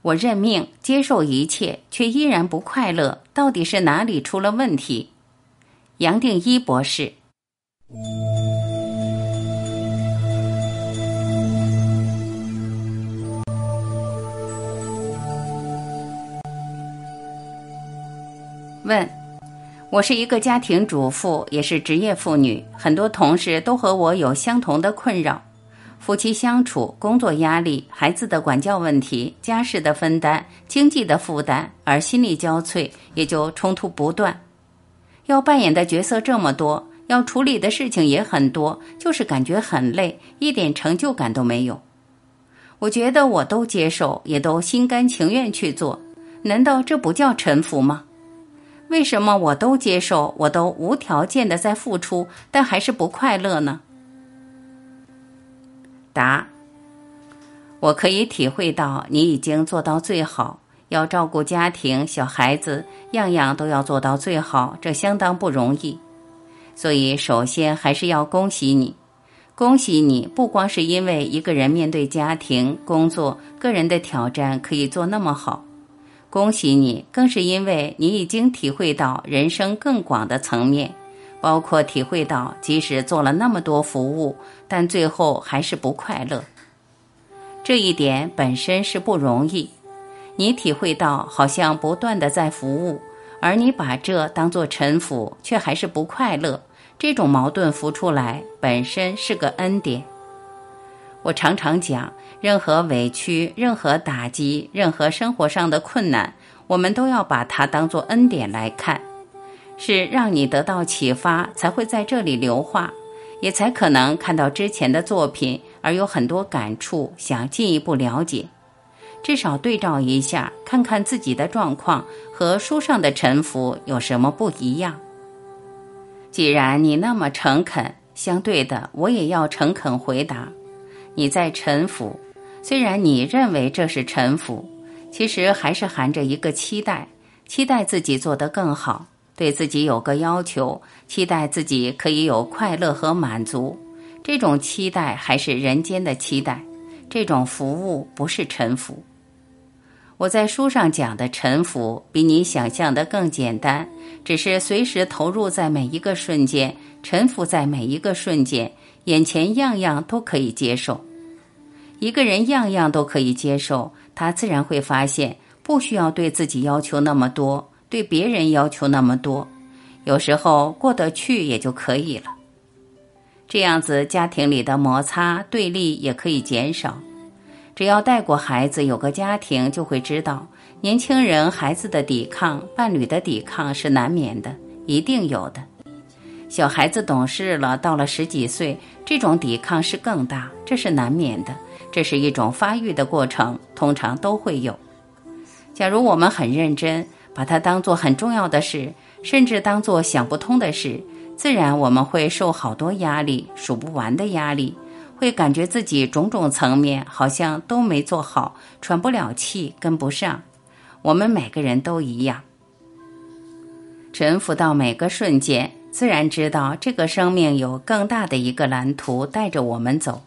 我认命，接受一切，却依然不快乐，到底是哪里出了问题？杨定一博士。问：我是一个家庭主妇，也是职业妇女，很多同事都和我有相同的困扰。夫妻相处、工作压力、孩子的管教问题、家事的分担、经济的负担，而心力交瘁，也就冲突不断。要扮演的角色这么多，要处理的事情也很多，就是感觉很累，一点成就感都没有。我觉得我都接受，也都心甘情愿去做，难道这不叫臣服吗？为什么我都接受，我都无条件的在付出，但还是不快乐呢？答：我可以体会到你已经做到最好，要照顾家庭、小孩子，样样都要做到最好，这相当不容易。所以，首先还是要恭喜你，恭喜你！不光是因为一个人面对家庭、工作、个人的挑战可以做那么好，恭喜你，更是因为你已经体会到人生更广的层面。包括体会到，即使做了那么多服务，但最后还是不快乐。这一点本身是不容易。你体会到，好像不断的在服务，而你把这当做臣服，却还是不快乐。这种矛盾浮出来，本身是个恩典。我常常讲，任何委屈、任何打击、任何生活上的困难，我们都要把它当做恩典来看。是让你得到启发，才会在这里留话，也才可能看到之前的作品，而有很多感触，想进一步了解。至少对照一下，看看自己的状况和书上的沉浮有什么不一样。既然你那么诚恳，相对的，我也要诚恳回答。你在沉浮，虽然你认为这是沉浮，其实还是含着一个期待，期待自己做得更好。对自己有个要求，期待自己可以有快乐和满足，这种期待还是人间的期待，这种服务不是臣服。我在书上讲的臣服，比你想象的更简单，只是随时投入在每一个瞬间，臣服在每一个瞬间，眼前样样都可以接受。一个人样样都可以接受，他自然会发现，不需要对自己要求那么多。对别人要求那么多，有时候过得去也就可以了。这样子，家庭里的摩擦对立也可以减少。只要带过孩子，有个家庭，就会知道，年轻人孩子的抵抗、伴侣的抵抗是难免的，一定有的。小孩子懂事了，到了十几岁，这种抵抗是更大，这是难免的。这是一种发育的过程，通常都会有。假如我们很认真。把它当做很重要的事，甚至当做想不通的事，自然我们会受好多压力，数不完的压力，会感觉自己种种层面好像都没做好，喘不了气，跟不上。我们每个人都一样，沉浮到每个瞬间，自然知道这个生命有更大的一个蓝图带着我们走。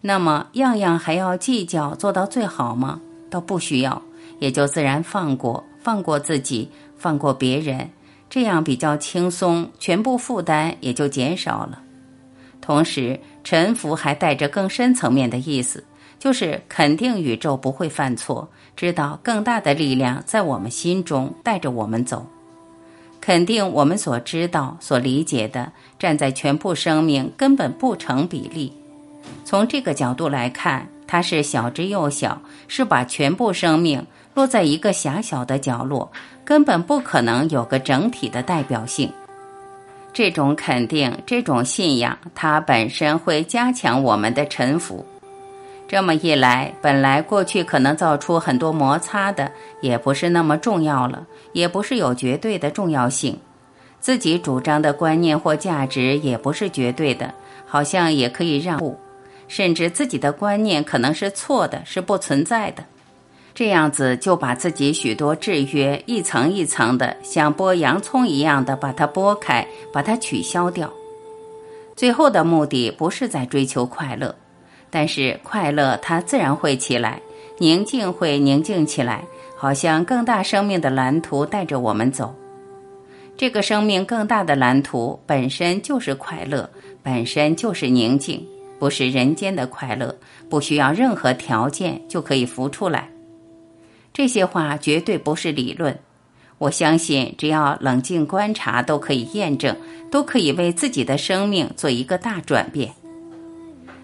那么，样样还要计较做到最好吗？倒不需要，也就自然放过。放过自己，放过别人，这样比较轻松，全部负担也就减少了。同时，臣服还带着更深层面的意思，就是肯定宇宙不会犯错，知道更大的力量在我们心中带着我们走，肯定我们所知道、所理解的，站在全部生命根本不成比例。从这个角度来看，它是小之又小，是把全部生命。落在一个狭小的角落，根本不可能有个整体的代表性。这种肯定，这种信仰，它本身会加强我们的臣服。这么一来，本来过去可能造出很多摩擦的，也不是那么重要了，也不是有绝对的重要性。自己主张的观念或价值也不是绝对的，好像也可以让步，甚至自己的观念可能是错的，是不存在的。这样子就把自己许多制约一层一层的，像剥洋葱一样的把它剥开，把它取消掉。最后的目的不是在追求快乐，但是快乐它自然会起来，宁静会宁静起来，好像更大生命的蓝图带着我们走。这个生命更大的蓝图本身就是快乐，本身就是宁静，不是人间的快乐，不需要任何条件就可以浮出来。这些话绝对不是理论，我相信只要冷静观察都可以验证，都可以为自己的生命做一个大转变。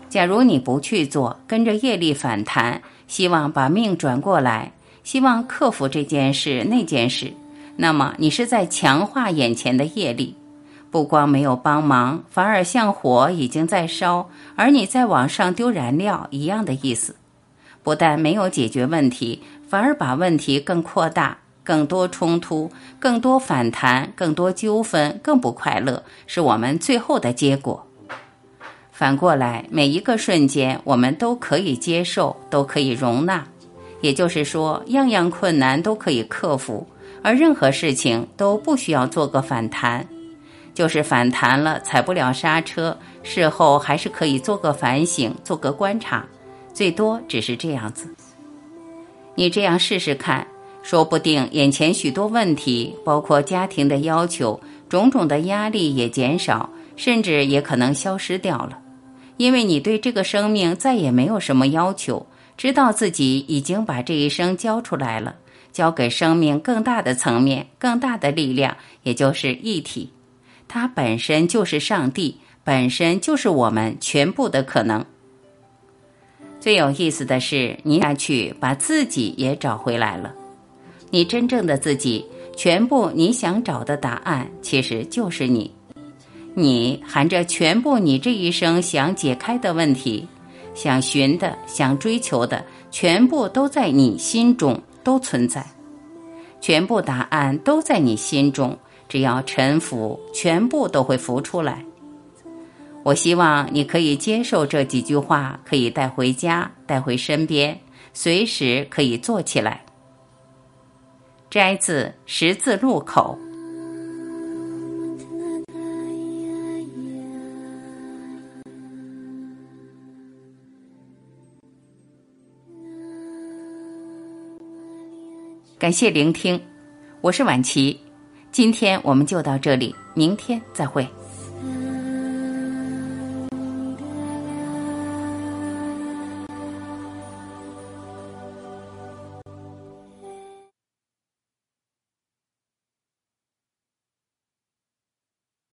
假如你不去做，跟着业力反弹。希望把命转过来，希望克服这件事那件事，那么你是在强化眼前的业力，不光没有帮忙，反而像火已经在烧，而你在往上丢燃料一样的意思。不但没有解决问题，反而把问题更扩大，更多冲突，更多反弹，更多纠纷，更不快乐，是我们最后的结果。反过来，每一个瞬间，我们都可以接受，都可以容纳。也就是说，样样困难都可以克服，而任何事情都不需要做个反弹。就是反弹了，踩不了刹车，事后还是可以做个反省，做个观察，最多只是这样子。你这样试试看，说不定眼前许多问题，包括家庭的要求、种种的压力也减少，甚至也可能消失掉了。因为你对这个生命再也没有什么要求，知道自己已经把这一生交出来了，交给生命更大的层面、更大的力量，也就是一体。它本身就是上帝，本身就是我们全部的可能。最有意思的是，你下去把自己也找回来了。你真正的自己，全部你想找的答案，其实就是你。你含着全部你这一生想解开的问题，想寻的、想追求的，全部都在你心中都存在，全部答案都在你心中，只要臣服，全部都会浮出来。我希望你可以接受这几句话，可以带回家，带回身边，随时可以做起来。摘自十字路口。感谢聆听，我是婉琪，今天我们就到这里，明天再会。